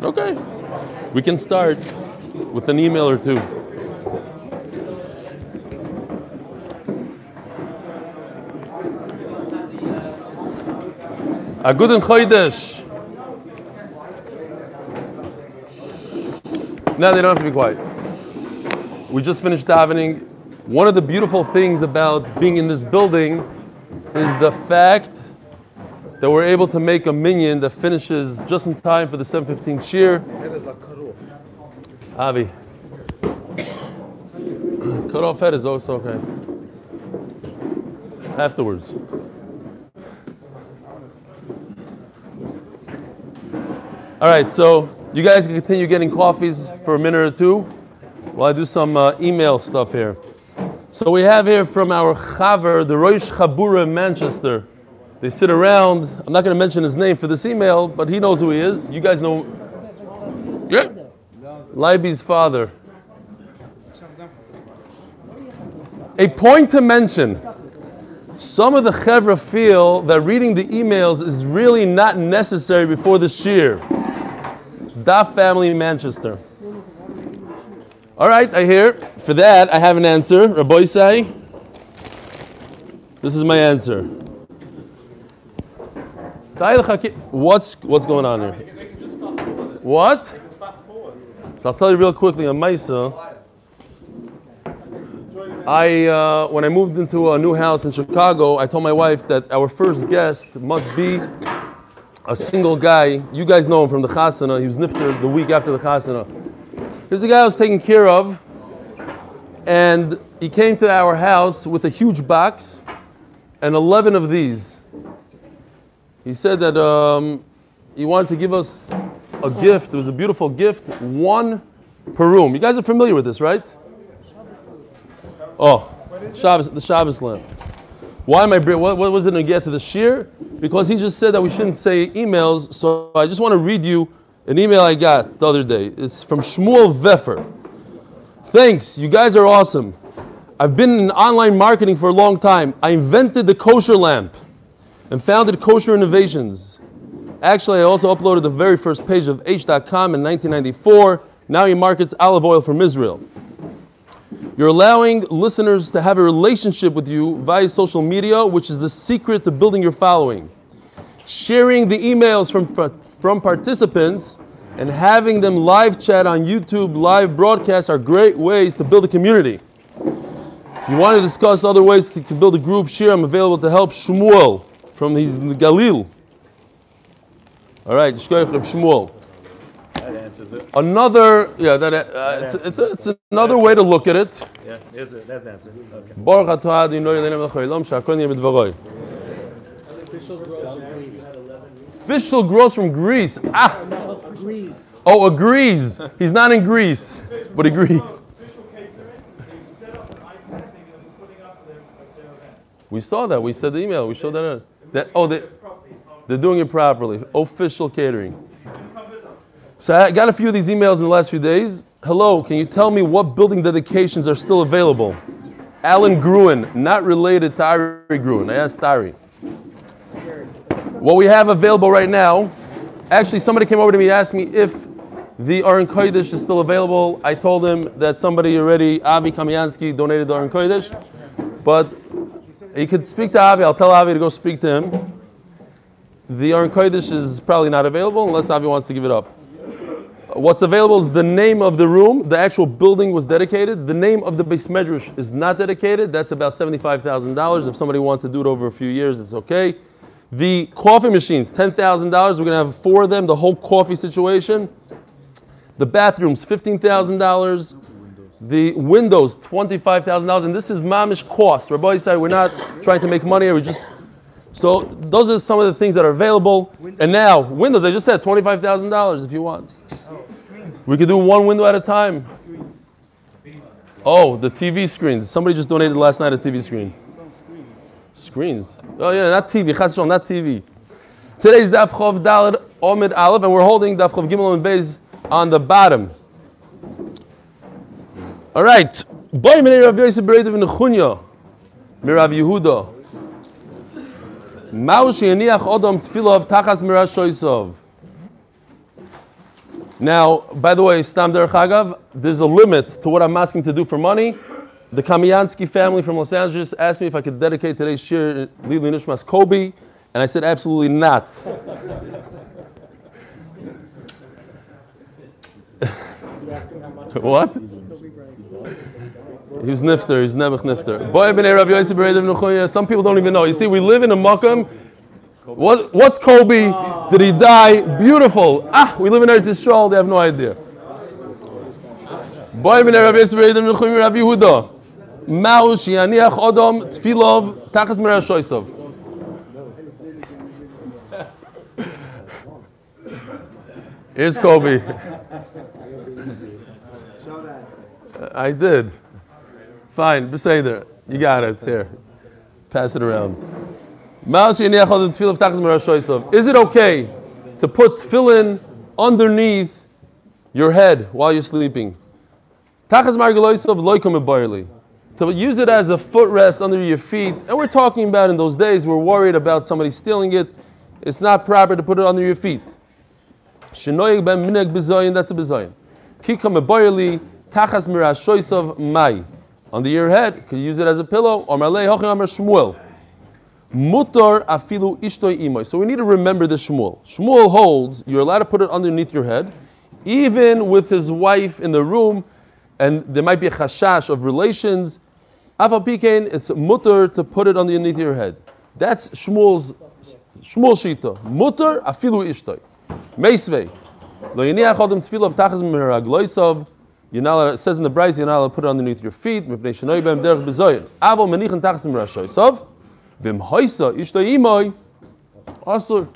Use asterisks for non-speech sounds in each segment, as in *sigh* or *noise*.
Okay. We can start with an email or two. A good and Chodesh. No, they don't have to be quiet. We just finished davening. One of the beautiful things about being in this building is the fact that we're able to make a minyan that finishes just in time for the 715 cheer. Head is like cut off. Avi. Cut off head is also okay. Afterwards. All right, so you guys can continue getting coffees for a minute or two while I do some uh, email stuff here. So we have here from our Chaver, the Roish Chabura in Manchester. They sit around. I'm not going to mention his name for this email, but he knows who he is. You guys know. Yeah. Leiby's father. A point to mention. Some of the chevra feel that reading the emails is really not necessary before the shir. Daf family in Manchester. All right, I hear. For that, I have an answer. Rabbi say, this is my answer. What's what's going on here? What? So I'll tell you real quickly on Maisa. I uh, when I moved into a new house in Chicago, I told my wife that our first guest must be a single guy. You guys know him from the chasana. He was nifter the week after the chasana. Here's the guy I was taking care of, and he came to our house with a huge box and 11 of these. He said that um, he wanted to give us a gift. It was a beautiful gift, one per room. You guys are familiar with this, right? Oh, Shabbos, the Shabbos lamp. Why am I? What, what was it to get to the shear? Because he just said that we shouldn't say emails. So I just want to read you an email I got the other day. It's from Shmuel Veffer. Thanks, you guys are awesome. I've been in online marketing for a long time. I invented the kosher lamp and founded Kosher Innovations. Actually, I also uploaded the very first page of Aish.com in 1994. Now he markets olive oil from Israel. You're allowing listeners to have a relationship with you via social media, which is the secret to building your following. Sharing the emails from, from participants and having them live chat on YouTube, live broadcasts are great ways to build a community. If you want to discuss other ways to build a group share, I'm available to help Shmuel from his Galil. All right, Shmuel. That answers it. Another, yeah, that, uh, that it's, it's, it's, it's, another way to look at it. Yeah, is it? that's the answer. Okay. Baruch atah adinoy lenem l'choylam shakon yemidvaroy. Official grows from Greece. Ah, oh, agrees. He's not in Greece, but agrees. We saw that. We said the email. We showed that. that oh, they, they're doing it properly. Official catering. So I got a few of these emails in the last few days. Hello, can you tell me what building dedications are still available? Alan Gruen, not related to Ari Gruen. I asked Ari. What we have available right now, actually somebody came over to me and asked me if the Aron Kodesh is still available. I told him that somebody already, Avi Kamiansky, donated the Aron Kodesh. But he could speak to Avi. I'll tell Avi to go speak to him. The Aron Kodesh is probably not available unless Avi wants to give it up. What's available is the name of the room. The actual building was dedicated. The name of the beis medrash is not dedicated. That's about $75,000. If somebody wants to do it over a few years, it's okay. The coffee machines, $10,000. We're going to have four of them, the whole coffee situation. The bathrooms, $15,000. The windows, $25,000. And this is mamish cost. Rabbi said we're not trying to make money here. We just so those are some of the things that are available. And now, windows, I just said $25,000 if you want. We could do one window at a time. Oh, the TV screens. Somebody just donated last night a TV screen. Screens. Oh yeah, not TV. Chas v'shalom, not TV. Today's Daf Chov Daled Omid Aleph, and we're holding Daf Chov Gimel and Beis on the bottom. All right. Boy minei Rav Yosef Bereid of Nechunya, Mirav Yehuda. Now, by the way, Stam Derech Agav, there's a limit to what I'm asking to do for money. The Kamiansky family from Los Angeles asked me if I could dedicate today's shir Lili Nishmas Kobe, and I said absolutely not. *laughs* what? He's nifter, he's never nifter. Some people don't even know. You see, we live in a makam. What, what's Kobe? Did he die? Beautiful. Ah, we live in Eretz Yisrael. They have no idea. Boy Rav Yehuda. Shianiach odom tfilov tachas mera shoisov. Here's Kobe. Uh, I did. Fine, Beseder. You got it. Here. Pass it around. Is it okay to put tefillin underneath your head while you're sleeping? To use it as a footrest under your feet. And we're talking about in those days, we're worried about somebody stealing it. It's not proper to put it under your feet. That's a bezoyin. Kika mebayerli, tachas mai. Under your head, could you use it as a pillow? Shmuel. Mutar afilu ishtoi. So we need to remember the Shmuel. Shmuel holds you're allowed to put it underneath your head, even with his wife in the room, and there might be a chashash of relations. Afal pikein, it's mutar to put it underneath your head. That's Shmuel's Shmuel shita. Mutar afilu ishtoi. Meisvei. Lo yiniach odem tefillah tachas miragloisav. You're it says in the Bryce, you're put it underneath your feet. Mipnei shenoi b'em derech b'zoyin. Avol menichan tachas mirashoisav. Vim hoisa ishto imoy. Also,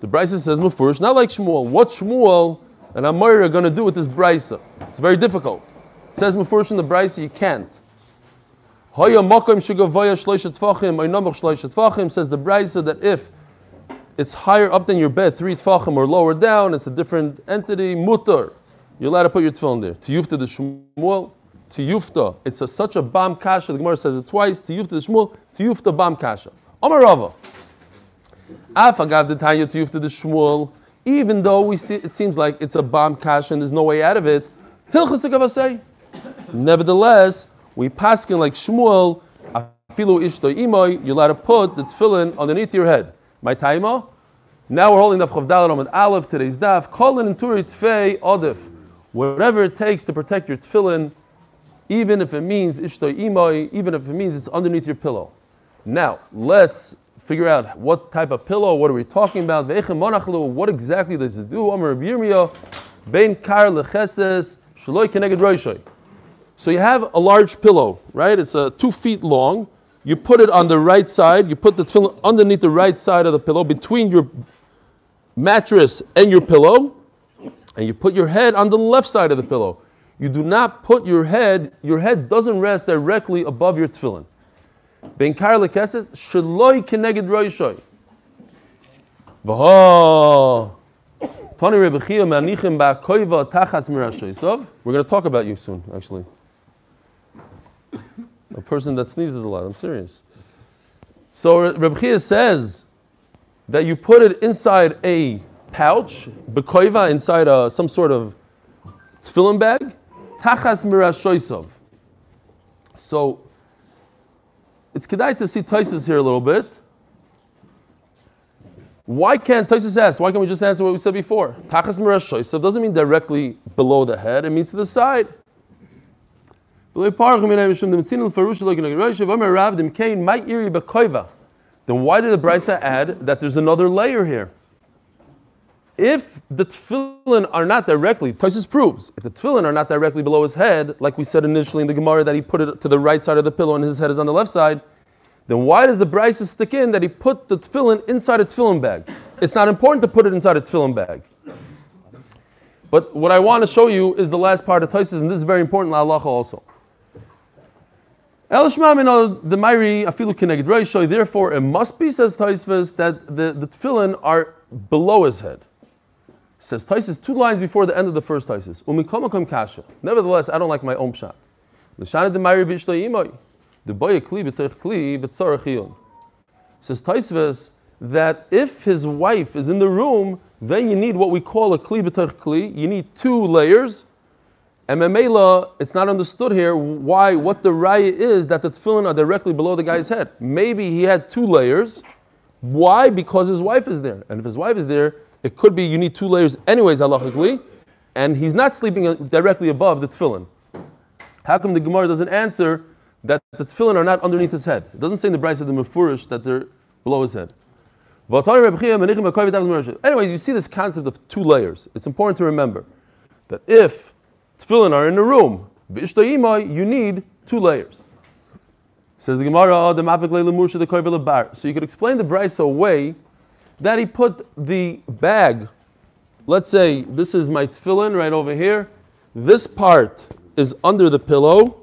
the Bryce says mufurish, not like Shmuel. What Shmuel and Amir are going to do with this Bryce? It's very difficult. It says mufurish in the Bryce, you can't. Hoya makom tvachim, says the Bryce that if it's higher up than your bed, three tfachim, or lower down, it's a different entity, mutar. You're allowed to put your tefillin there. Tiyufta the Shmuel, Tiyufta. It's a, such a bam kasha. The Gemara says it twice. Tiyufta the Shmuel, Tiyufta bam kasha. Amar Rava. Af agav the Tanya Tiyufta the Shmuel. Even though we see, it seems like it's a bam kasha and there's no way out of it. Nevertheless, we paskin like Shmuel. Afilu ishto imoy. You're allowed to put the tefillin underneath your head. My taima. Now we're holding the Chavdal and Aleph today's daf. Kolin and Turi Tfei Odif. Whatever it takes to protect your tefillin, even if it means ishto imoi, even if it means it's underneath your pillow. Now, let's figure out what type of pillow, what are we talking about? What exactly does it do? Yirmiyah, Bein Kar Lecheses, Shaloi Keneged Roishoy. So you have a large pillow, right? It's uh, two feet long. You put it on the right side, you put the tefillin underneath the right side of the pillow, between your mattress and your pillow, and you put your head on the left side of the pillow. You do not put your head, your head doesn't rest directly above your tefillin. Ben kar lekeses sheloi keneged. We're going to talk about you soon, actually. A person that sneezes a lot. I'm serious. So Reb Chia says that you put it inside a pouch, bekoiva, inside a, some sort of tefillin bag, tachas mirashoisov. So it's kedai to see Taisus here a little bit. Why can't Taisus ask? Why can't we just answer what we said before? Tachas mirashoisov doesn't mean directly below the head; it means to the side. Then why did the Brisa add that there's another layer here? If the tefillin are not directly, Tosis proves, if the tefillin are not directly below his head, like we said initially in the Gemara that he put it to the right side of the pillow and his head is on the left side, then why does the Brisa stick in that he put the tefillin inside a tefillin bag? It's not important to put it inside a tefillin bag. But what I want to show you is the last part of Tosis, and this is very important, La also. El Shmamino the Mairi Afilu Reishoy, therefore it must be, says Taisvis, that the, the tefillin are below his head. Says Taisis two lines before the end of the first Taisis. Umikomakom kasha. Nevertheless, I don't like my own shot. L'shana de Mayri b'ishto imoy. The boy kli b'toich kli v'tzorach. Says Taisves that if his wife is in the room, then you need what we call a kli b'toich kli. You need two layers. And memela, it's not understood here why, what the raya is that the tefillin are directly below the guy's head. Maybe he had two layers. Why? Because his wife is there. And if his wife is there, it could be you need two layers anyways, halachically. And he's not sleeping directly above the tefillin. How come the Gemara doesn't answer that the tefillin are not underneath his head? It doesn't say in the Brisa of the Mefurish that they're below his head. Anyways, you see this concept of two layers. It's important to remember that if tefillin are in the room, you need two layers. Says the Gemara, "Oh, the mapik le'lemusha the bar. So you could explain the brisa away that he put the bag. Let's say this is my tefillin right over here. This part is under the pillow,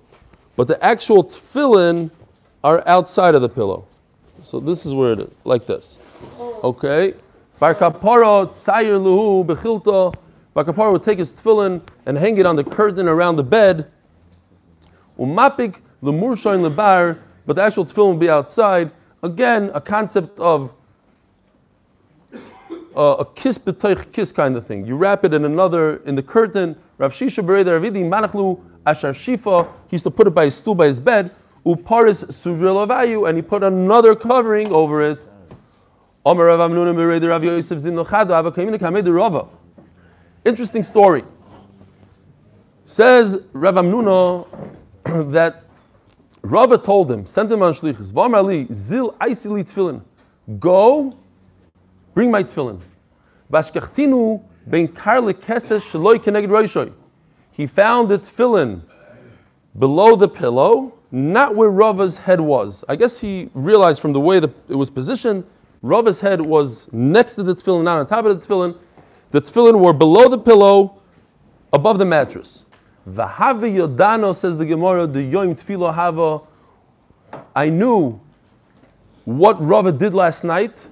but the actual tefillin are outside of the pillow. So this is where it is, like this. Oh. Okay. Bar kapara tsayir luhu bechilta. Bar kapara would take his tefillin and hang it on the curtain around the bed. Umapik lemurshain lebar, but the actual tefillin would be outside. Again, a concept of uh, a kiss b'toich kiss kind of thing. You wrap it in another in the curtain. Rav Shisha Bereda Ravidi Manachlu Ashar Shifa. He used to put it by his stool by his bed. Uparis Sujrilavayu, and he put another covering over it. Omer Rav Amnuna Bereda Rav Yosef Zin Nochado Avakaimina Kamed Rava. Interesting story. Says Rav Amnuna *clears throat* that Rava told him, sent him on shlichus. V'amar Ali Zil Aisili Tefillin. Go bring my tefillin. Vashkachtinu ben karle keses shaloi keneged roishoy. He found the tefillin below the pillow, not where Rava's head was. I guess he realized from the way that it was positioned, Rava's head was next to the tefillin, not on top of the tefillin. The tefillin were below the pillow, above the mattress. V'have yodano says the Gemara, the yoim tefillah hava. I knew what Rava did last night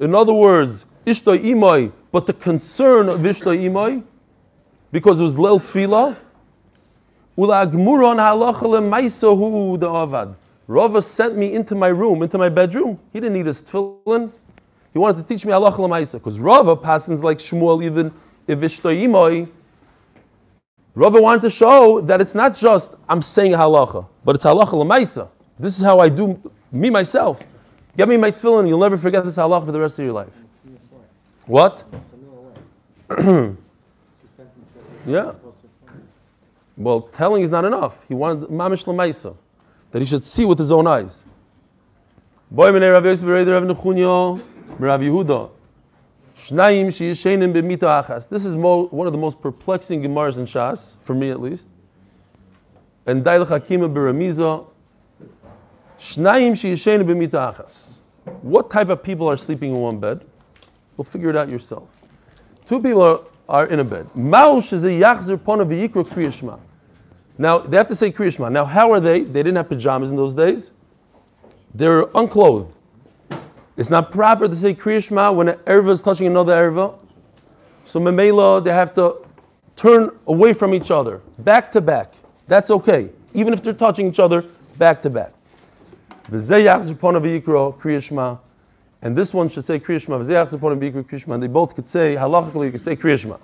in other words, Ishtoi Imoi, but the concern of Ishtoi Imoi, because it was Lel Tfila, Ulagmuron halacha lemaisahu avad. Rava sent me into my room, into my bedroom. He didn't need his tefillin. He wanted to teach me halacha lemaisa. Because Rava passes like Shmuel, even if Ishtoi Imoi, Rava wanted to show that it's not just I'm saying halacha, but it's halacha lemaisa. This is how I do me myself. Get me my tefillin, you'll never forget this halach for the rest of your life. What? *clears throat* yeah. Well, telling is not enough. He wanted mamish lemaisa, that he should see with his own eyes. Rav Yehuda. Shnayim sheyishenim b'mita achas. This is mo- one of the most perplexing gemaras in Shas, for me at least. And Dailach Hakima b'ramiza. Shnayim sheyishenu b'mita achas. What type of people are sleeping in one bed? We'll figure it out yourself. Two people are, are in a bed. Maush is a yachzer pona v'yikra kriyashma. Now they have to say kriyashma. Now how are they? They didn't have pajamas in those days. They're unclothed. It's not proper to say kriyashma when an erva is touching another erva. So memela they have to turn away from each other, back to back. That's okay, even if they're touching each other, back to back. And this one should say Kriyashma. And they both could say, halachically, you could say Kriyashma.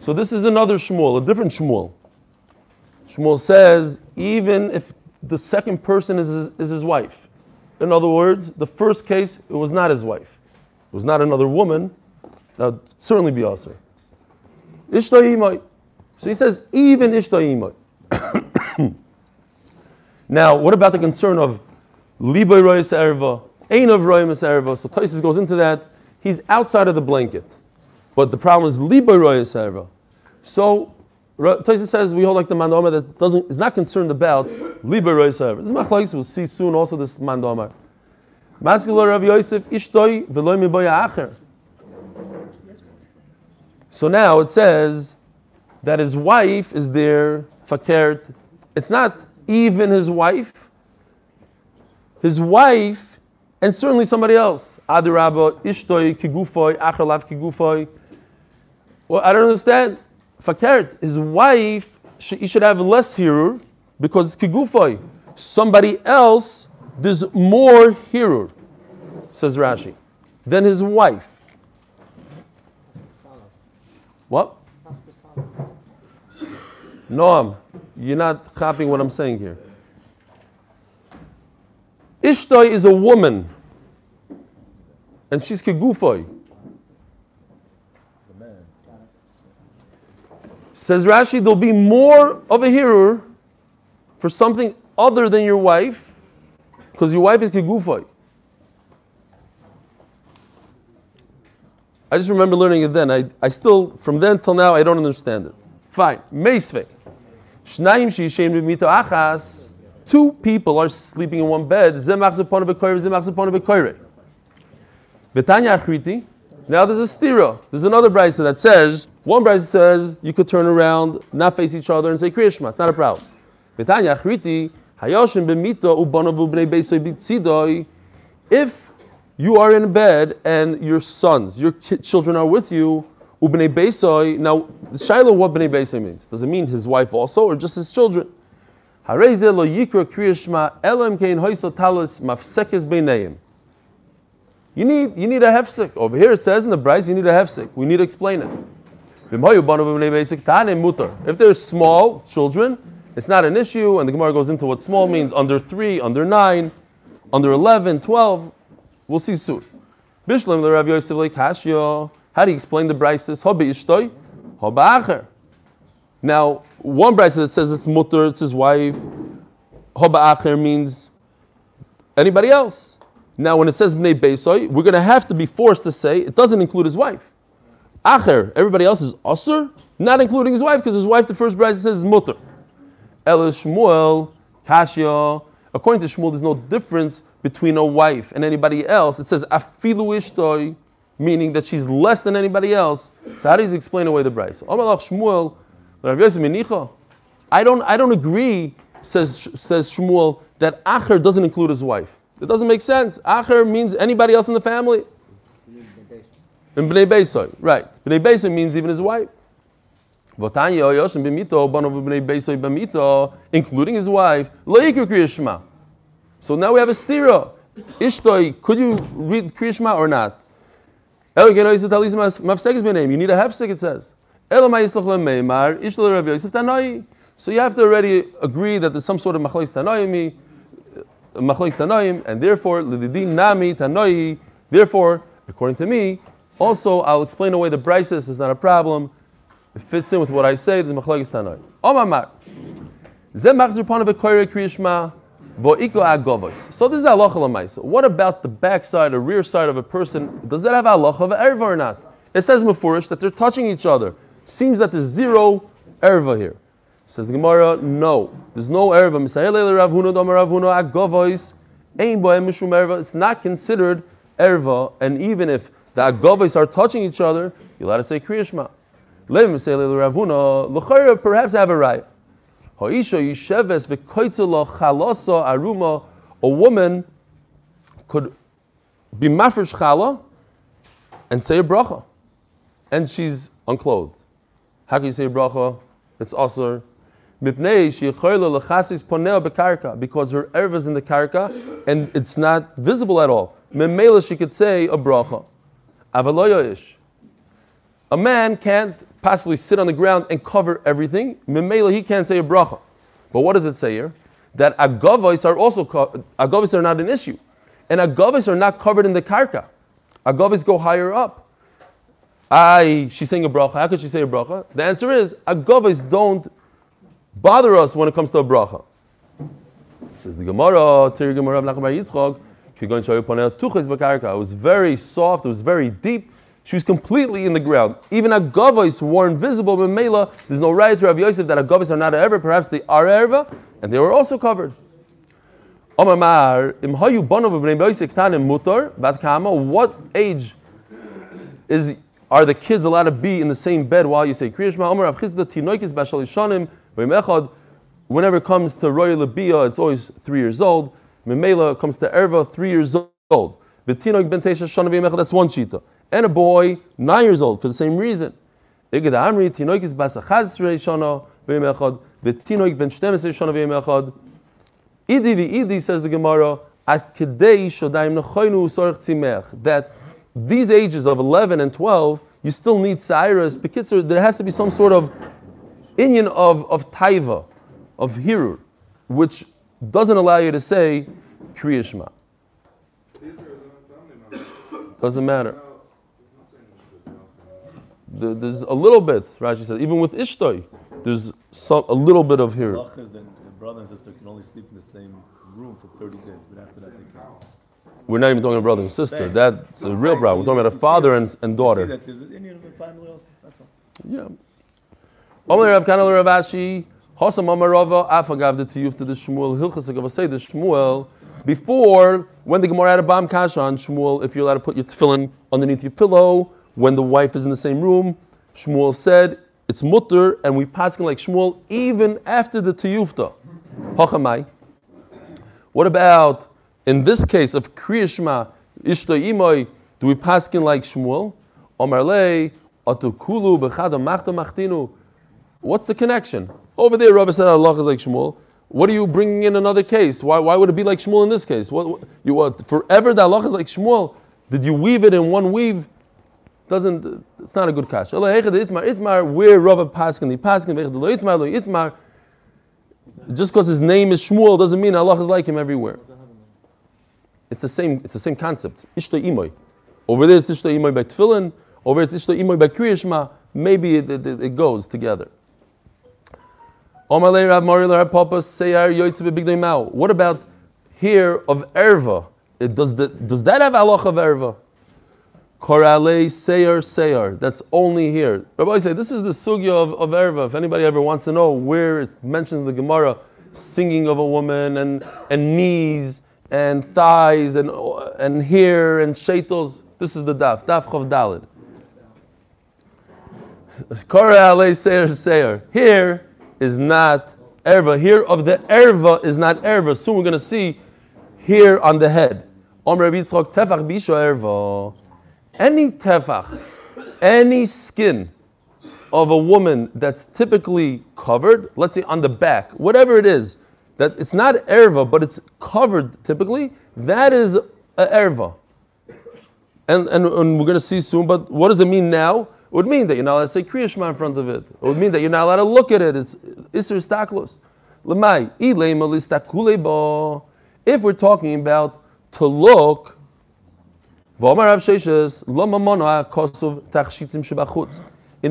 So this is another Shmuel, a different Shmuel. Shmuel says, even if the second person is his, is his wife. In other words, the first case, it was not his wife. It was not another woman. That would certainly be also. So he says, even Ishtaimai. *coughs* now, what about the concern of Liboy Royas Erva, Ein of Royas Erva? So Tosis goes into that. He's outside of the blanket. But the problem is Liboy Royas Erva. So Tosis says we hold like the mandoma that doesn't is not concerned about Royas Erva. This machlokes we'll see soon also this mandoma. Maskelo Rav Yosef Ishtoi Veloy Miboya Acher. So now it says that his wife is there fakert. It's not even his wife. His wife, and certainly somebody else. Adirabba, ishtoy, kigufoy, achalav kigufoy. Well, I don't understand. Fakert, his wife, sh- he should have less hirur because it's kigufay. Somebody else, there's more hirur, says Rashi, than his wife. What? Noam, you're not copying what I'm saying here. Ishtoi is a woman, and she's kegufoi. Says Rashi, there'll be more of a hearer for something other than your wife, because your wife is kegufoi. I just remember learning it then. I, I still, from then till now, I don't understand it. Fine. Meisvei. Shnayim she'ishem b'mito achas. Two people are sleeping in one bed. Zemach zepon v'koyre, zemach zepon v'koyre. Betanya achriti. Now there's a stira. There's another brisa that says, one brisa says you could turn around, not face each other, and say Kriyashma. It's not a problem. If you are in bed and your sons, your ki- children are with you. Now, Shiloh, what bnei beisoy means? Does it mean his wife also, or just his children? You need, you need a hefsek. Over here it says in the Bryce, you need a hefsek. We need to explain it. If they're small children, it's not an issue, and the Gemara goes into what small means under three, under nine, under 11, 12. We'll see soon. Bishlam the Rav Yosef Kashya. How do you explain the Bryces? Hobi ishtoi, hoba acher. Now, one Bryce that says it's mutter, it's his wife. Hoba acher means anybody else. Now, when it says bnei beisoy, we're going to have to be forced to say it doesn't include his wife. Acher, everybody else is usher, not including his wife, because his wife, the first bride, says is mutter. El Shmuel, Kashya. According to Shmuel, there's no difference between a wife and anybody else. It says afilu ishtoi, meaning that she's less than anybody else. So how does he explain away the? Amalach Shmuel. I don't, I don't agree, says, says Shmuel, that Acher doesn't include his wife. It doesn't make sense. Acher means anybody else in the family. And Bnei Beisoy, right. Bnei Beisoy means even his wife. Votanya Yoshim b'mito, banov b'nei Beisoy b'mito, including his wife, lo yikru kriyashma. So now we have a stira. Ishtoi, could you read kriyashma or not? You need a hefsek, it says. So you have to already agree that there's some sort of machlokes tanoimi, machlokes tanoim, and therefore nami tanoi. Therefore, according to me, also I'll explain away the brises. It's not a problem. It fits in with what I say. There's machlokes tanoim. Omamar. Zeh machzir panav ekoyre kriyashma. Vo'iko agovos. So this is halacha lamaisa. What about the backside or rear side of a person? Does that have halacha of erva or not? It says mafurish that they're touching each other. Seems that there's zero erva here. Says the Gemara, no. There's no erva. It's not considered erva. And even if the agovos are touching each other, you're allowed to say kriyashma. Levim misayele Rav Huna. L'chayra perhaps have a right. Ha'isha yisheves v'koitelo chalosa aruma. A woman could be mafresh chala and say a bracha, and she's unclothed. How can you say a bracha? It's bekarka because her erva is in the karka and it's not visible at all. Memela she could say a bracha. A man can't possibly sit on the ground and cover everything. Memela, he can't say a bracha. But what does it say here? That agavos are also agavos are not an issue, and agavos are not covered in the karka. Agavos go higher up. I, she's saying a bracha. How could she say a bracha? The answer is agavos don't bother us when it comes to a bracha. Says the Gemara, Tiri Gemara Nachman Bar Yitzchak, Kigon Bakarka. It was very soft. It was very deep. She was completely in the ground. Even agavos were invisible. But Mela, there's no right to Rav Yosef that agavos are not erva. Perhaps they are erva, and they were also covered. Omamar im hayu banov b'nei Yosef ktanim mutar bat kama. What age is are the kids allowed to be in the same bed while you say Kriya Shema? Omer Rav Chisda tinoikis b'ashal yishanim v'imechad. Whenever it comes to Roy Labia, it's always three years old. Memela comes to Erva, three years old. V'tinoik ben teisha shana. That's one shita and a boy nine years old for the same reason. Iged Amri, Tinoik is bas 11 shana v'yem echad, v'tinoik ben 12 shana. Idi v'idi, says the Gemara, at kedei shodaim nechoinu usorach tzimech, that these ages of 11 and 12, you still need Cyrus. Bekitzer, there has to be some sort of inyan of, of taiva, of hirur, which doesn't allow you to say Kriya Shema. Doesn't matter. There- There's a little bit, Rashi said, even with Ishtoi, there's some, a little bit of hirur. Lach is then the brother and sister can only sleep in the same room for 30 days, but after that they can't. We're not even talking about brother and sister. That's a real problem. We're talking about a father and, and daughter. that there's an Indian family also, that's all. Yeah. Omer Rav Kana Rav To Shmuel, Hilchas Agav say the Shmuel, before, when the Gemara had a Bam Kasha on Shmuel, if you're allowed to put your tefillin underneath your pillow, when the wife is in the same room, Shmuel said, it's mutter, and we paskin like Shmuel, even after the Tiyufta. Hochamai. What about, in this case of Kriyashma, Ishta Imoy, do we paskin like Shmuel? Omer Lei, Atukulu b'chada machta machtinu. What's the connection? Over there, Rabbi said Allah is like Shmuel. What are you bringing in another case? Why, why would it be like Shmuel in this case? What, what- you what, forever the Allah is like Shmuel? Did you weave it in one weave? Doesn't it's not a good itmar. Where Rabbi paskin the paskin. Just because his name is Shmuel doesn't mean Allah is like him everywhere. It's the same. It's the same concept. Ishta imoy. Over there it's Ishta imoy by tefillin. Over there it's Ishta imoy by kriyashma. Maybe it, it, it goes together. What about here of erva? It, does, the, does that have halach of erva? Korale Seyar Seyar. That's only here. Rabbi say this is the sugya of, of erva. If anybody ever wants to know where it mentions the Gemara singing of a woman and, and knees and thighs and, and hair and shaitos, this is the daf. Daf Chav Dalid. Korale Seir Seir. Here is not erva. Here of the erva is not erva. Soon we're going to see here on the head. Any tefach, any skin of a woman that's typically covered, let's say on the back, whatever it is, that it's not erva, but it's covered typically, that is a erva. And, and, and we're going to see soon, but what does it mean now? It would mean that you're not allowed to say Kriya Shema in front of it. It would mean that you're not allowed to look at it. It's Isser Staklos. If we're talking about to look, in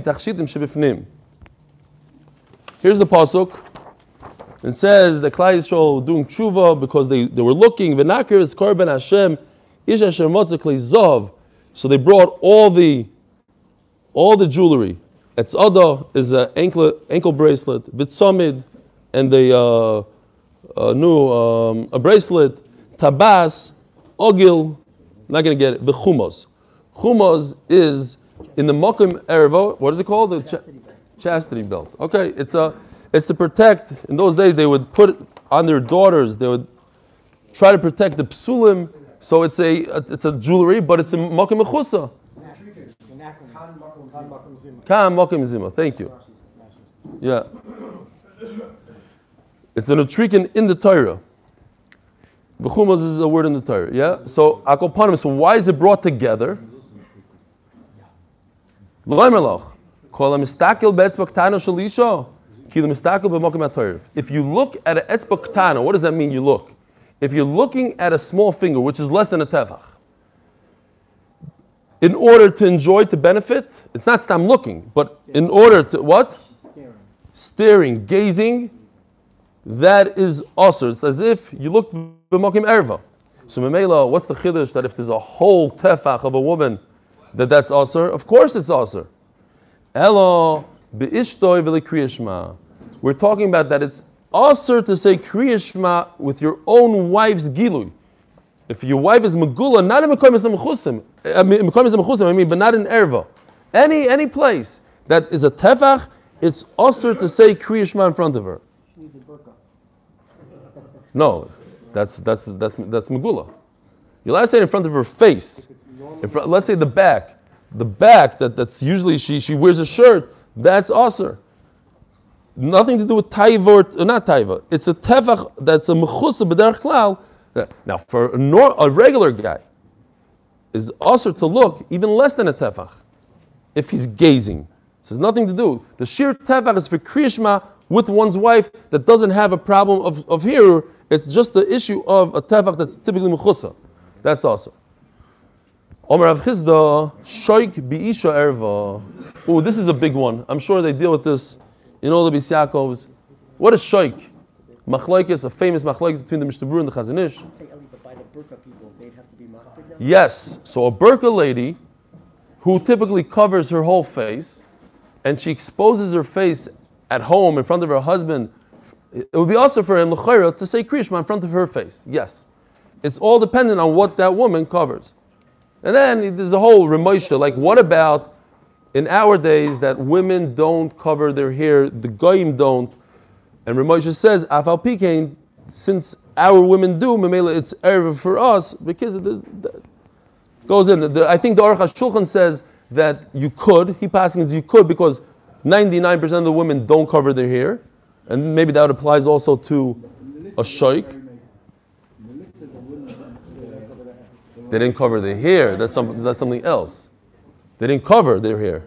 tachshitim. Here's the pasuk. It says the Klai Yisrael doing tshuva because they, they were looking. V'nakir is korban Hashem, ish Hashem zov. So they brought all the all the jewelry. Etzada is an ankle ankle bracelet. Vitzamid and the uh, uh, new um, a bracelet. Tabas, ogil. Not gonna get it. The chumos. Chumos is in the mokim ervo. What is it called? The cha- chastity belt. Okay, it's a it's to protect. In those days, they would put on their daughters. They would try to protect the psulim. So it's a it's a jewelry, but it's a mokim mechusa. Kam mokim zima. Thank you. Yeah. It's an utrikin in the Torah. B'chumas is a word in the Torah. Yeah. So akopanim. So why is it brought together? If you look at an etzba ktana, what does that mean? You look. If you're looking at a small finger, which is less than a tefach, in order to enjoy, to benefit, it's not stam looking, but in order to what? Staring, gazing, that is also. It's as if you look b'mokim erva. So memela, what's the chiddush that if there's a whole tefach of a woman, that that's also? Of course it's also. Elo be'ishtoi v'likriyashma. We're talking about that it's also to say kriyashma with your own wife's gilui. If your wife is megula, not in mekoyim mechusim, I mean mechusim, I mean, but not in erva. Any any place that is a tefach, it's also to say kriyashma in front of her. No, that's that's that's that's megula. You're allowed to say it in front of her face. In front, let's say the back. the back that, that's usually she, she wears a shirt, that's usher. Nothing to do with taiva or uh, not taiva. It's a tefach that's a mechusa b'derech klal. Now, for a, nor, a regular guy, is also to look even less than a tefach if he's gazing. This has nothing to do. The sheer tefach is for kriyishma with one's wife that doesn't have a problem of, of here. It's just the issue of a tefach that's typically mechusa. That's also. Omer Rav Chisda, shoik bi'isha erva. Oh, this is a big one. I'm sure they deal with this in all the Bais Yaakovs. What is shoik? Machlaikis, a famous machlaikis between the Mishnah and the Chazon Ish. Say, Eli, but by the burqa people, they'd have to be makbid now? Yes. So a burqa lady who typically covers her whole face and she exposes her face at home in front of her husband, it would be also for him to say kriyishma in front of her face. Yes. It's all dependent on what that woman covers. And then there's a whole remoisha, like what about in our days that women don't cover their hair, the goyim don't, and Reb Moshe says, Afal Pikain, since our women do, Mamela, it's erva for us because it is, goes in. The, I think the Aruch HaShulchan says that you could, he passing is you could because 99% of the women don't cover their hair, and maybe that applies also to a shaykh. They didn't cover their hair. That's some, that's something else. They didn't cover their hair.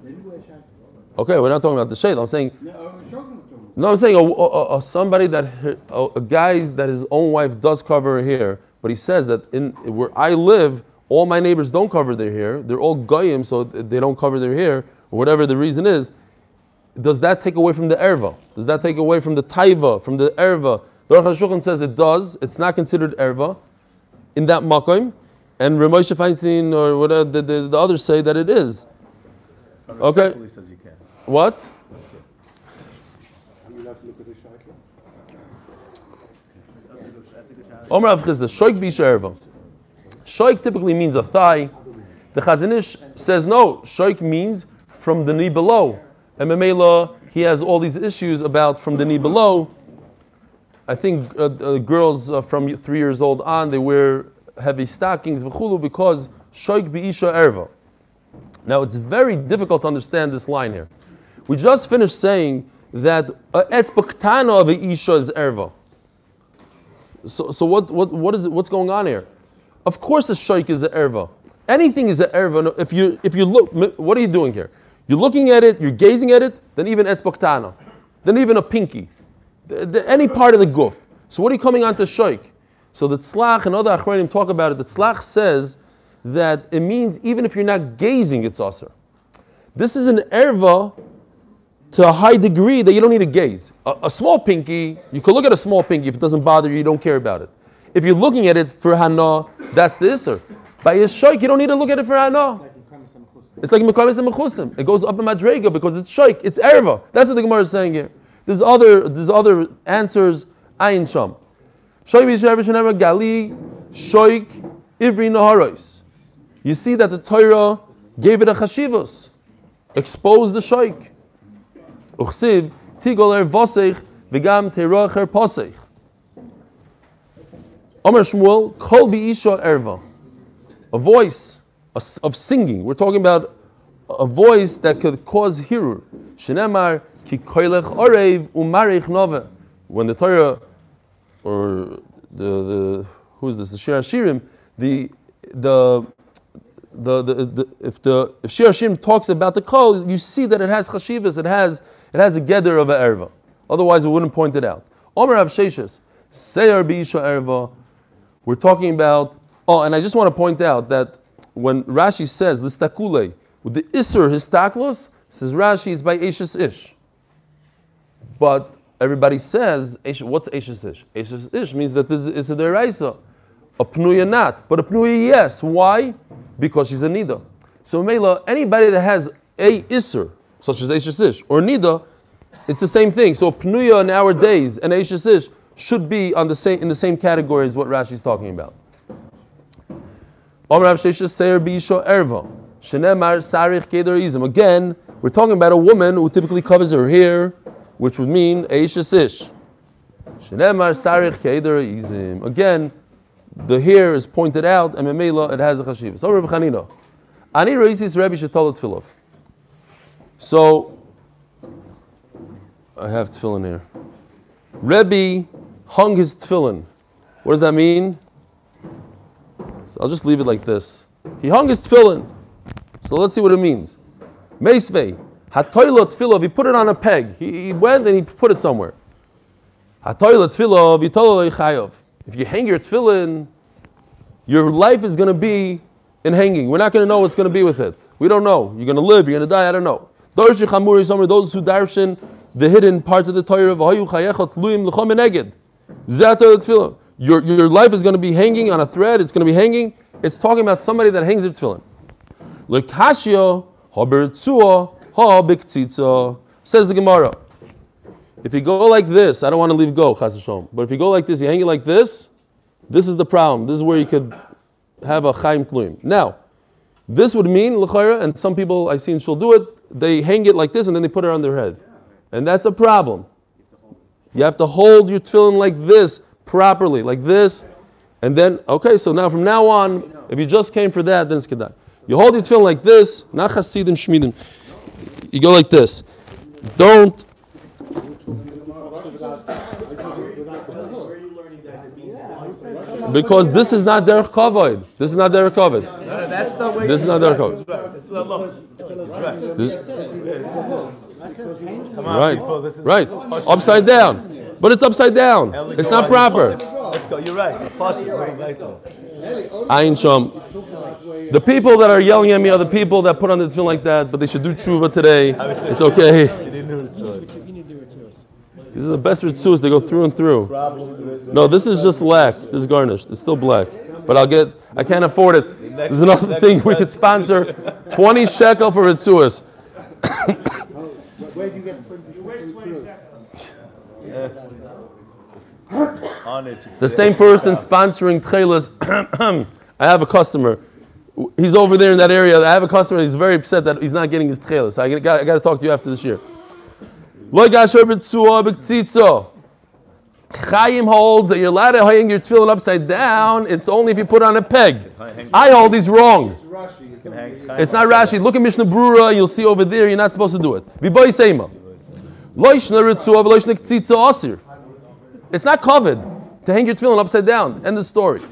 Okay, we're not talking about the shade. I'm saying. No, I'm saying a, a, a somebody that her- a, a guy that his own wife does cover her hair, but he says that in where I live, all my neighbors don't cover their hair. They're all goyim, so they don't cover their hair, or whatever the reason is. Does that take away from the erva? Does that take away from the taiva, from the erva? The HaShulchan says it does. It's not considered erva in that makom, and Reb Moshe Feinstein or whatever the, the, the others say that it is. Okay. Respectfully says you can. What? Omer Rav Chisda, shoik bisha erva. Shoik typically means a thigh. The Chazon Ish says no, shoik means from the knee below. And Memela, he has all these issues about from the knee below. I think uh, uh, girls uh, from three years old on, they wear heavy stockings, v'chulu, because shoik bi'isha erva. Now it's very difficult to understand this line here. We just finished saying that etzbaktana of a isha is erva. So, so what, what, what is what's going on here? Of course a shaykh is an erva. Anything is an erva. If you, if you look, what are you doing here? You're looking at it, you're gazing at it, then even etzbaktana, then even a pinky, the, the, any part of the goof. So what are you coming on to shaykh? So the tzlach and other achronim talk about it. The tzlach says that it means even if you're not gazing, it's aser. This is an erva to a high degree that you don't need to gaze. A, a small pinky, you could look at a small pinky if it doesn't bother you, you don't care about it. If you're looking at it for hana, that's the isser. By a shaykh, you don't need to look at it for hana. It's like mekamis and mechusim. It goes up in madrega because it's shaykh, it's erva. That's what the Gemara is saying here. There's other, there's other answers. Ayin sham. Gali, shaykh ivri naharos. You see that the Torah gave it a chashivos, exposed the shaykh. Uchsiv tigol er vosech v'gam er posech. Omer Shmuel kol bi'isha erva, a voice of singing. We're talking about a voice that could cause hirur. Shenemar ki koilech orev umarich nove. When the Torah or the, the who's this? The Shir Hashirim, the the the, the, the if the if Shir Hashirim talks about the kol, you see that it has chashivas, it has it has a gather of a erva. Otherwise, it wouldn't point it out. Omer Rav Sheshes, Seyar Beisha erva. We're talking about. Oh, and I just want to point out that when Rashi says listakule with the iser histaklos, says Rashi it's by Ashes Ish. But everybody says, what's Ashes Ish? Ashes Ish means that this is a deraisa. A pnuya not, but a pnuya yes. Why? Because she's a nida. So Mela, anybody that has a iser, such as Ashes Ish or nida, it's the same thing. So pnuya in our days and Ashes Ish should be on the same in the same category as what Rashi's talking about. Again, we're talking about a woman who typically covers her hair, which would mean Eishes Ish. Shenemar Sarich Keder Izim. Again, the hair is pointed out, and Memela it has a chashiv. So Reb Chanina, Ani Reisis Rebbe Shetola Tfilov. So, I have tefillin here. Rebbe hung his tefillin. What does that mean? So I'll just leave it like this. He hung his tefillin. So let's see what it means. Meisvei, hatoila tefillov, he put it on a peg. He, he went and he put it somewhere. Hatoila tefillov, yitolo chayov. If you hang your tefillin, your life is going to be in hanging. We're not going to know what's going to be with it. We don't know. You're going to live, you're going to die, I don't know. Dorshi chamuri, some of those who darshan the hidden parts of the Torah of Hayu chayechot luim l'chom eneged. Zata tefillin. Your, your life is going to be hanging on a thread, it's going to be hanging. It's talking about somebody that hangs their tefillin. Lekashio, habertzua, ha biktzitza. Says the Gemara. If you go like this, I don't want to leave go, chas. But if you go like this, you hang it like this, this is the problem. This is where you could have a chaim tluim. Now, this would mean l'chayra, and some people I seen she'll do it. They hang it like this and then they put it on their head, and that's a problem. You have to hold your tefillin like this properly, like this, and then okay. So now from now on, if you just came for that, then it's kedai. You hold your tefillin like this, not chasidim shmidim. You go like this. Don't because this is not derech kavod. This is not derech kavod. That's the way. This is not derech kavod. This is the law. That's right. This- Come on, Right, people. This is right. Upside down, but it's upside down. It's not proper. Let's go. You're right. It's possible. Right though. Ayin Sham. The people that are yelling at me are the people that put on the tefillin like that, but they should do tshuva today. It's okay. You didn't do it to us. These are the best ritzus. They go through and through. No, this is just black. This is garnished. It's still black. But I'll get. I can't afford it. This is another thing we could sponsor. Twenty shekel for ritzus. The same person sponsoring tchelas. *coughs* I have a customer. He's over there in that area. I have a customer. He's very upset that he's not getting his tchelas. I got, I got to talk to you after this year. Lo gasher b'tzua b'tzitzo. Chaim holds that you're allowed to hang your tefillin upside down. It's only if you put it on a peg. I hold he's wrong. can hang. It's not Rashi. Look at Mishnah Brura. You'll see over there. You're not supposed to do it. V'boy seima. Lo yishna ritzua v'lo yishna k'tzitzo asir. It's not covered to hang your tefillin upside down. End of story.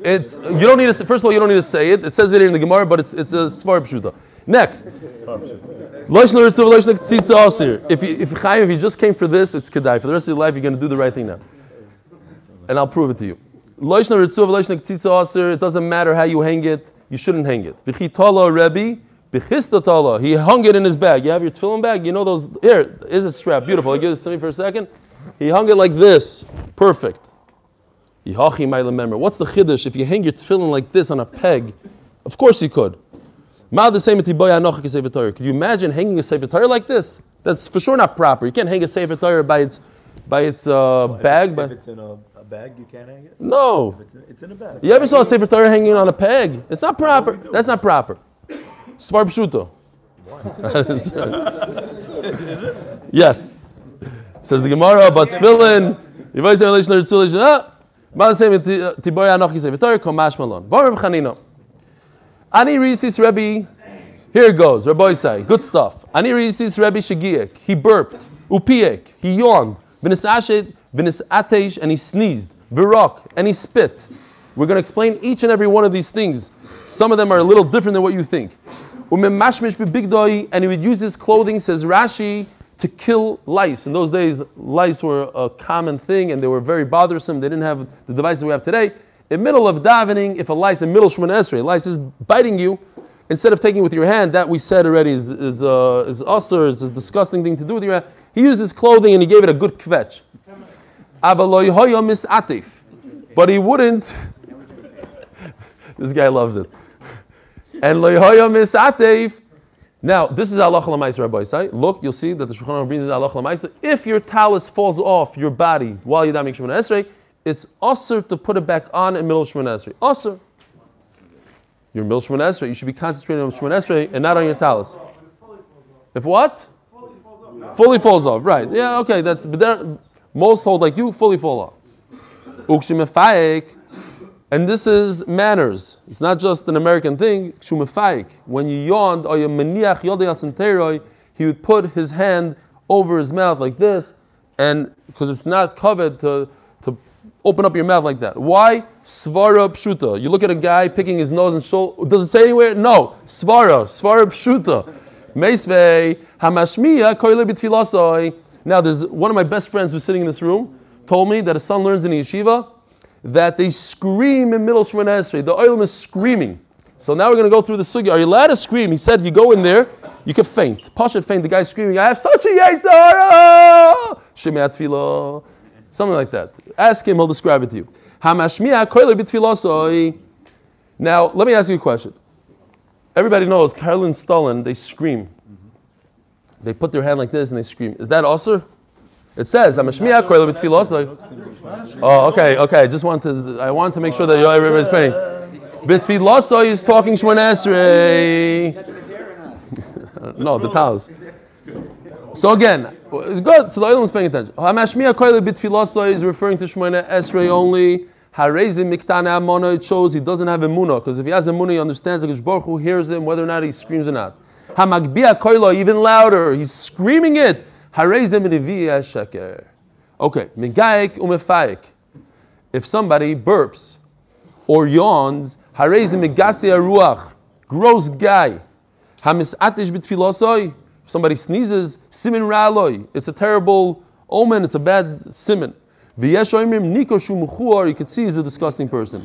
It's you don't need to. First of all, you don't need to say it. It says it in the Gemara, but it's it's a svar pshuta. Next. If you, if Chaim, if you just came for this, it's kedai. For the rest of your life, you're going to do the right thing now, and I'll prove it to you. It doesn't matter how you hang it. You shouldn't hang it. He hung it in his bag. You have your tefillin bag. You know those. Here is a strap. Beautiful. Give this to me for a second. He hung it like this. Perfect. What's the chiddush? If you hang your tefillin like this on a peg, of course you could. Mal the same Could you imagine hanging a sefer Torah like this? That's for sure not proper. You can't hang a sefer Torah by its by its uh, bag. If But it's in a, a bag, you can't hang it. no, It's in, it's in a bag. you ever saw a sefer Torah hanging on a peg? It's not proper. That's not proper. Svar pshuto. Yes. Says the Gemara, but tefillin. Yivay say relation to tzulish. Ah, mal say tiboy anochi say v'tor komash malon. Var Reb Chanina. Ani risis Rebbe. Here it goes. Rabbi say, good stuff. Ani risis Rebbe. He burped. Upiek. He yawned. V'nisashet. V'nisatesh. And he sneezed. V'rok. And he spit. We're going to explain each and every one of these things. Some of them are a little different than what you think. And he would use his clothing, says Rashi, to kill lice. In those days, lice were a common thing, and they were very bothersome. They didn't have the devices we have today. In middle of davening, if a lice in middle Shemon Esrei, lice is biting you, instead of taking it with your hand, that we said already is is uh, is usher, is a disgusting thing to do with your hand. He used his clothing and he gave it a good kvetch. Misatif, but he wouldn't. *laughs* this guy loves it. And loyhoya misatev. Now, this is Allah Lamaisa, Rabbi Isai. Look, you'll see that the Aruch brings in Allah Lamaisa. If your talus falls off your body while you're davening Shemona Esrei, it's usher to put it back on in middle of Shemona Esrei. Usher. You're middle of Shemona Esrei. You should be concentrating on Shemona Esrei and not on your talus. If what? Fully falls off. Right. Yeah. Okay. That's but there, most hold like you fully fall off. Ukshimefayek. And this is manners. It's not just an American thing. Shumafaik. When you yawned, or you maniach yodei he would put his hand over his mouth like this, and because it's not covered to open up your mouth like that. Why? Svara pshuta. You look at a guy picking his nose and shoulder. Does it say anywhere? No. Svara. Svara pshuta. Meisvei. Now, there's one of my best friends who's sitting in this room told me that his son learns in the yeshiva that they scream in middle Shemona Esrei. The oilam is screaming. So now we're going to go through the sugya. Are you allowed to scream? He said, you go in there, you can faint. Pasha faint. The guy's screaming, I have such a yitzhara. Shemei. Something like that. Ask him, he'll describe it to you. Now, let me ask you a question. Everybody knows Karlin Stolin, they scream. They put their hand like this and they scream. Is that also? It says, "I'm a Hamashmiya koile b'tfilosoi. Oh, okay, okay. I just want to, I want to make sure that everybody's paying. B'tfilosoi is talking Shemona Esrei. *laughs* No, the towels. So again, it's good. So the Olam is paying attention. Hamashmiya koile b'tfiloso is referring to Shemona Esrei only. Harezi miktane amona. It shows he doesn't have emuna because if he has emuna, he understands that Baruch Hu hears him whether or not he screams or not. Hamagbia koilo even louder. He's screaming it. Harezi miniviya sheker. Okay, migaik umefayik. If somebody burps or yawns, harezi migasi ruach. Gross guy. Hamisatish b'tfilosoi. If somebody sneezes, simin ra'aloi. It's a terrible omen. It's a bad simin. You could see he's a disgusting person.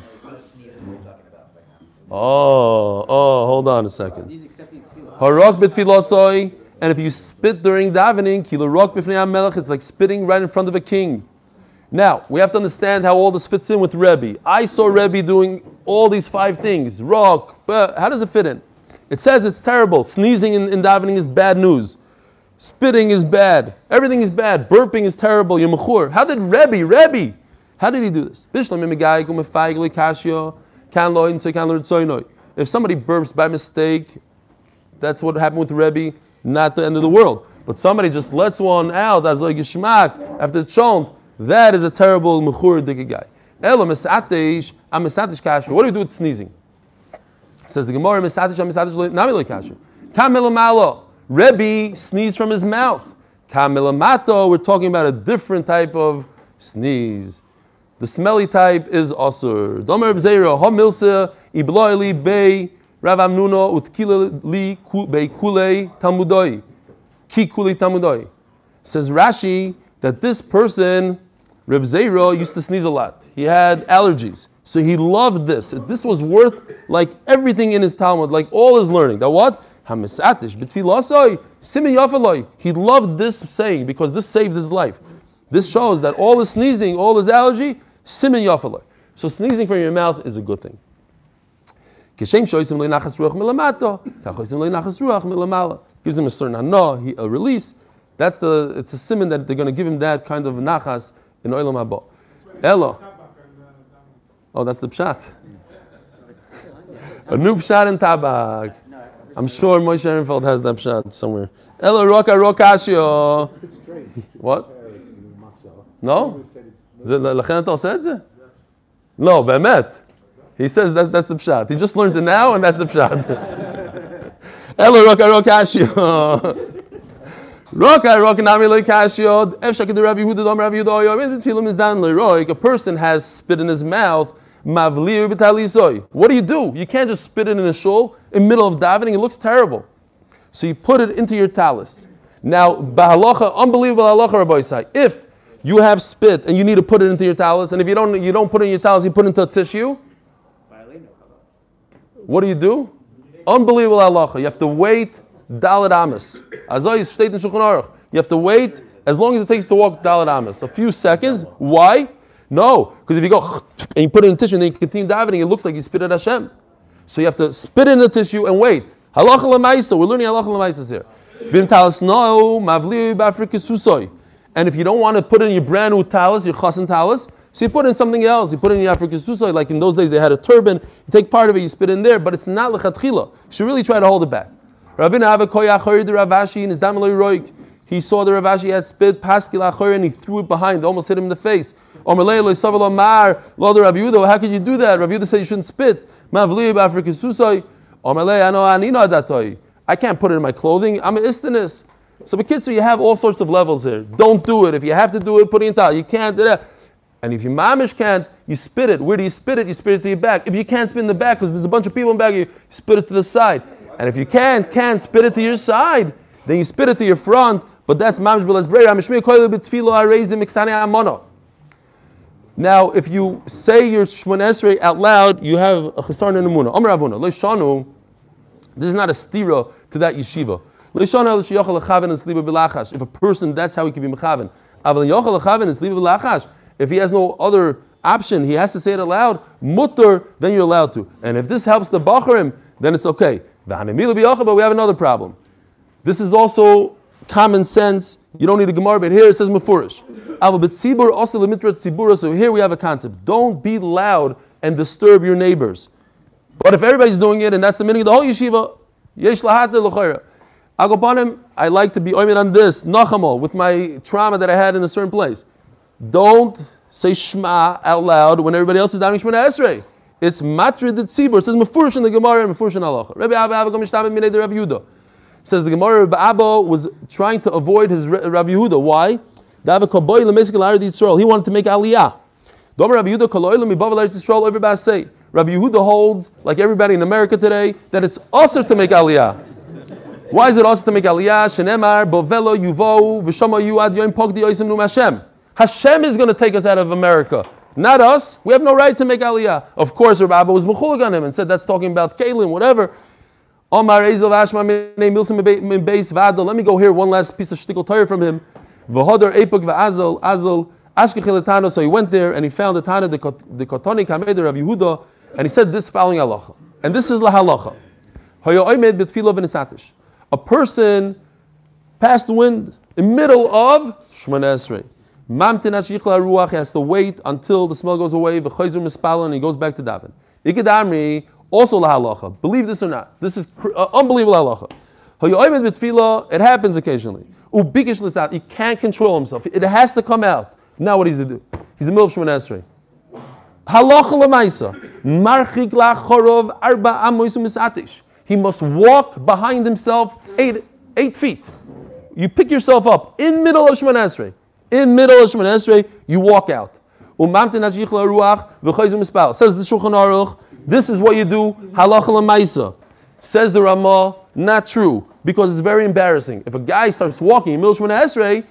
Oh, oh, hold on a second. Harok b'tfilosoi. And if you spit during davening, kilo rok b'fnei melech, it's like spitting right in front of a king. Now, we have to understand how all this fits in with Rebbe. I saw Rebbe doing all these five things. Rock, but how does it fit in? It says it's terrible. Sneezing in, in davening is bad news. Spitting is bad. Everything is bad. Burping is terrible. You're mechur. How did Rebbe, Rebbe, how did he do this? Um if somebody burps by mistake, that's what happened with Rebbe, not the end of the world. But somebody just lets one out as like a shmak after chont, that is a terrible mechur kasher. What do you do with sneezing? Says the Gemara, mesatesh, am mesatesh, nami kasher. Kam milamalo. Rebbe sneezed from his mouth. Kam milamato, we're talking about a different type of sneeze. The smelly type is asur. Domer bzeira, ha milsa, ibloili bei, Rav Amnuno, utkila li bei kulei talmudoi. Ki kulei talmudoi. Says Rashi that this person, Reb Zera, used to sneeze a lot. He had allergies. So he loved this. This was worth like everything in his Talmud, like all his learning. That what? He loved this saying because this saved his life. This shows that all his sneezing, all his allergy, simi yafaloi. So sneezing from your mouth is a good thing. Gives him a certain hana, a release. That's the, it's a simon that they're going to give him that kind of nachas in oilam haba. Elo. Oh, that's the pshat. A new pshat in tabak. I'm sure Moshe Ehrenfeld has that pshat somewhere. Elo roka rokashio. What? No? זה- לכן אתה עושה את זה? לא, באמת. He says that that's the pshat. He just learned it now, and that's the pshat. *laughs* Elo roka rokashio. Roka roka nami lo kashio. Efshak de Rabbi Yehuda dom Rabbi Yehuda oyo. When the tefillim is down leroik, a person has spit in his mouth. Mavlir b'talisoy. What do you do? You can't just spit it in the shul in middle of davening. It looks terrible. So you put it into your talus. Now, unbelievable halacha, Rabbi. If you have spit and you need to put it into your talus, and if you don't, you don't put it in your talus, you put it into a tissue. What do you do? Unbelievable halacha. You have to wait dalit amis. Azay state in Shulchan Aruch. You have to wait as long as it takes to walk dalit amis. A few seconds. Why? No, because if you go *sniffs* and you put it in tissue and then you continue davening, it looks like you spit at Hashem. So you have to spit in the tissue and wait. Halacha lemaisa. We're learning halacha lemaisa here. Vim talis no susoy. And if you don't want to put in your brand new talis, your chasen talis, so you put in something else. You put in your Afrika susoy. Like in those days, they had a turban. You take part of it, you spit in there, but it's not lechatchila. You should really try to hold it back. Ravina Rav Ashi in his Roik. He saw the Rav Ashi had spit paskil achor and he threw it behind, almost hit him in the face. How could you do that? Rav Yehuda said you shouldn't spit. I can't put it in my clothing. I'm an istinus. So, but kids, so you have all sorts of levels here. Don't do it. If you have to do it, put it in towel. You can't do that. And if your mamish can't, you spit it. Where do you spit it? You spit it to your back. If you can't spit in the back because there's a bunch of people in the back, you spit it to the side. And if you can't, can't spit it to your side, then you spit it to your front. But that's mamish b'las breira. Mishmei koyle b'tfilo areizim miktani amono. Now, if you say your Shemon Esrei out loud, you have a chesar in Amuna. Amr Avuna, lo shanu. This is not a stira to that yeshiva. And. If a person, that's how he can be mechaven. And. If he has no other option, he has to say it aloud. Mutter, then you're allowed to. And if this helps the bacharim, then it's okay. But we have another problem. This is also common sense. You don't need a Gemara, but here it says Mefurish. So here we have a concept. Don't be loud and disturb your neighbors. But if everybody's doing it and that's the meaning of the whole yeshiva, yesh lahata I like to be oimed on this, nachamo, with my trauma that I had in a certain place. Don't say Shema out loud when everybody else is down Shemana Esrei. It's matrid the tzibur. It says mefurish in the Gemara and mefurish in halacha. Rabbi Abba Abba Gomishtabim Minei Rabbi Yehuda. Says the Gemara, Abba was trying to avoid his Rabbi Yehuda. Why? He wanted to make aliyah. Rabbi Yehuda holds, like everybody in America today, that it's also to make aliyah. Why is it also to make aliyah? Yuvo, Hashem. Is going to take us out of America. Not us. We have no right to make aliyah. Of course, Rabbi Abba was mechulag on him and said that's talking about Kalim, whatever. Let me go here, one last piece of shtickle Torah from him. V'hodar epuk v'azal, azal, ashkechilatano. So he went there and he found the Tana, the Kotoni Kameder of Yehuda, and he said this following halacha. And this is la halacha. A person passed the wind in the middle of Shemana Esrei. Ruach has to wait until the smell goes away, v'chayzer mispalo, and he goes back to daven. Ikadamri, also la halacha. Believe this or not. This is uh, unbelievable halacha. It happens occasionally. He can't control himself. It has to come out. Now what does he do? He's in middle of Shemon Esrei. He must walk behind himself eight, eight feet. You pick yourself up in middle of Shemon Esrei. In middle of Shemon Esrei, you walk out. Says the Shulchan Aruch. This is what you do. Halacha lemaisa. Says the Ramah. Not true because it's very embarrassing. If a guy starts walking in Milshman Esrei,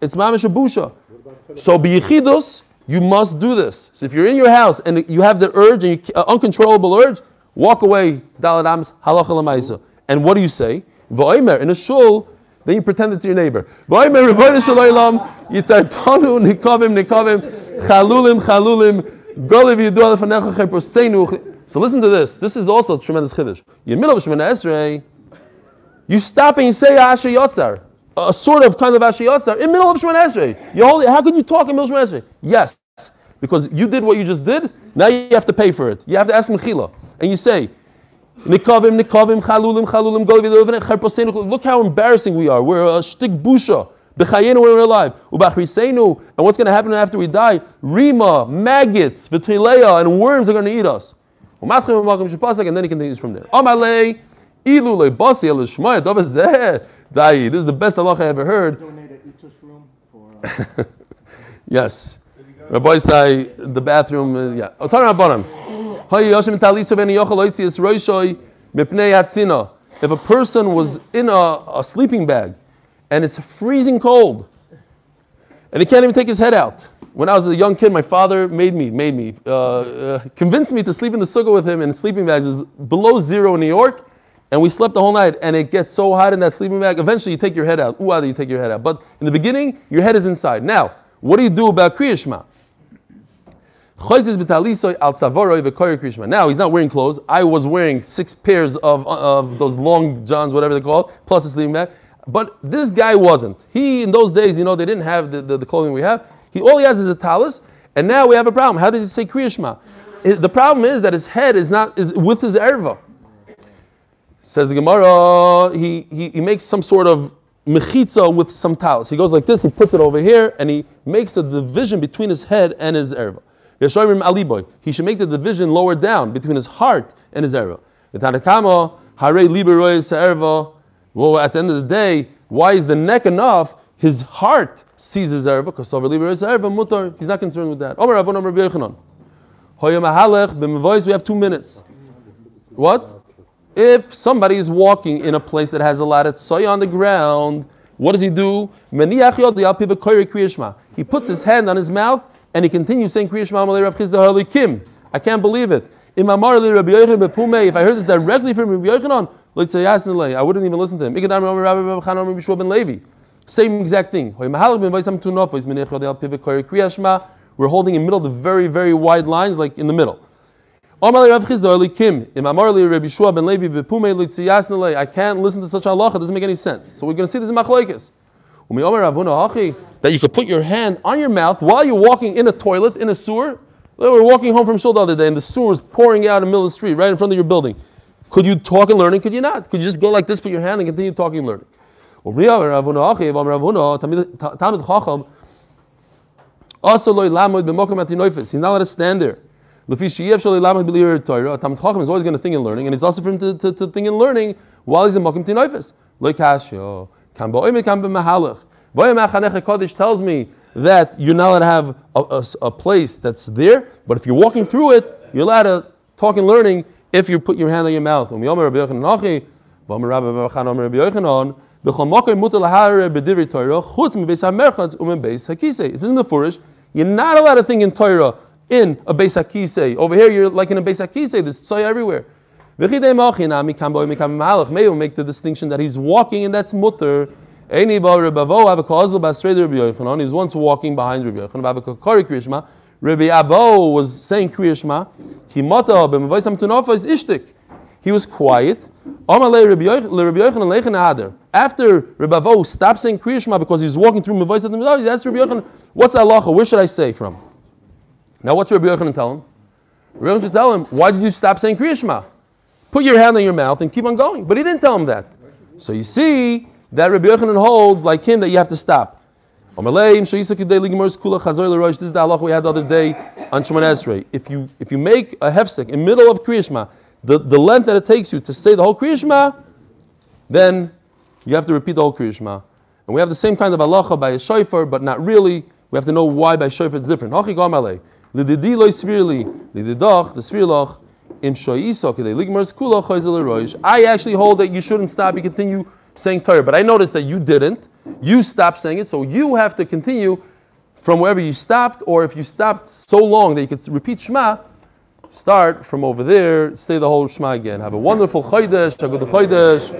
it's mamish busha. So biyichidus, you must do this. So if you're in your house and you have the urge and you, uh, uncontrollable urge, walk away. Daladams halacha lemaisa. And what do you say? V'oimer in a shul. Then you pretend it's your neighbor. V'oimer rebbeinu shalaylam yitzartanu nikavim nikavim chalulim chalulim So listen to this. This is also a tremendous chiddush. In the middle of Shemana Esrei. You stop and you say Asher Yotzar, a sort of kind of Asher Yotzar, in the middle of Shemana Esrei. You hold, how can you talk in the middle of Shemana Esrei? Yes, because you did what you just did. Now you have to pay for it. You have to ask Mechila, and you say. Nikavim, nikavim, chalulim, chalulim, Look how embarrassing we are. We're a shtik busha. B'chayenu when we're alive. Ubachriseinu. And what's going to happen after we die? Rima, maggots, v'trilea, and worms are going to eat us. And then he continues from there. Amalei, ilule, basi, el shmaya, dai. This is the best halacha I ever heard. *laughs* Yes. Rabbi say the bathroom is, yeah. Oh, if a person was in a, a sleeping bag and it's freezing cold and he can't even take his head out, when I was a young kid, my father made me, made me, uh, uh, convinced me to sleep in the sukkah with him in sleeping bags. It was below zero in New York, and we slept the whole night. And it gets so hot in that sleeping bag. Eventually, you take your head out. Ooh, you take your head out. But in the beginning, your head is inside. Now, what do you do about Kriyashma? Now he's not wearing clothes. I was wearing six pairs of, of those long johns, whatever they're called, plus a sleeping bag. But this guy wasn't. He, in those days, you know, they didn't have the, the, the clothing we have. He all he has is a talus, and now we have a problem. How does he say Kriya The problem is that his head is not is with his erva. Says the Gemara, he, he, he makes some sort of mechitza with some talis. He goes like this, he puts it over here, and he makes a division between his head and his erva. Yeshoyim aliboy. He should make the division lower down between his heart and his erva. The Tanakama, hare liberoyes erva. Well, at the end of the day, why is the neck enough? His heart sees his erva, because over liberoyes erva mutar. He's not concerned with that. Omer Rabban Omer b'mevois. We have two minutes. What? If somebody is walking in a place that has a lot of soy on the ground, what does he do? He puts his hand on his mouth and he continues saying kriya shema malei Rav Chisda Hali Kim. I can't believe it. If I heard this directly from Rabbi Yochanan, I wouldn't even listen to him. Same exact thing. We're holding in middle the very very wide lines, like in the middle. I can't listen to such halacha. It doesn't make any sense. So we're going to see this in machlokes. That you could put your hand on your mouth while you're walking in a toilet in a sewer. We were walking home from shul the other day, and the sewer was pouring out in the middle of the street, right in front of your building. Could you talk and learning? Could you not? Could you just go like this, put your hand, and continue talking and learning? Tamid Tamid. Also. He's not allowed to stand there. Talmid Chacham is always going to think and learning, and it's also for him to, to, to think and learning while he's in mokum tinoifis. Kodesh tells me that you're not allowed to have a, a, a place that's there, but if you're walking through it, you're allowed to talk and learning if you put your hand on your mouth. It says in the Furish, you're not allowed to think in Torah in a Beis Hakisei. Over here, you're like in a Beis Hakisei. There's tzoy everywhere. Maybe we'll make the distinction that he's walking and that's mutter. He was once walking behind Rabbi Yochanan. Rabbi Avo was saying Kriyashma. He was quiet. After Rabbi Avo stopped saying Kriyashma because he's walking through Mavois at the middle, he asked Rabbi Yochanan, What's halacha? Where should I say from? Now, what's Rabbi Yochanan tell him? Rabbi Yochanan tell him, Why did you stop saying Kriyashma? Put your hand on your mouth and keep on going. But he didn't tell him that. So you see that Rabbi Yochanan holds, like him, that you have to stop. This is the halacha we had the other day on Shemon Esrei. If you if you make a hefsek in middle of Kriyashma, the, the length that it takes you to say the whole Kriyashma, then you have to repeat the whole Kriyashma. And we have the same kind of halacha by a shofar, but not really. We have to know why by shofar it's different. The. I actually hold that you shouldn't stop. You continue saying Torah. But I noticed that you didn't. You stopped saying it. So you have to continue from wherever you stopped. Or if you stopped so long that you could repeat Shema, start from over there. Stay the whole Shema again. Have a wonderful Chodesh. A good Chodesh.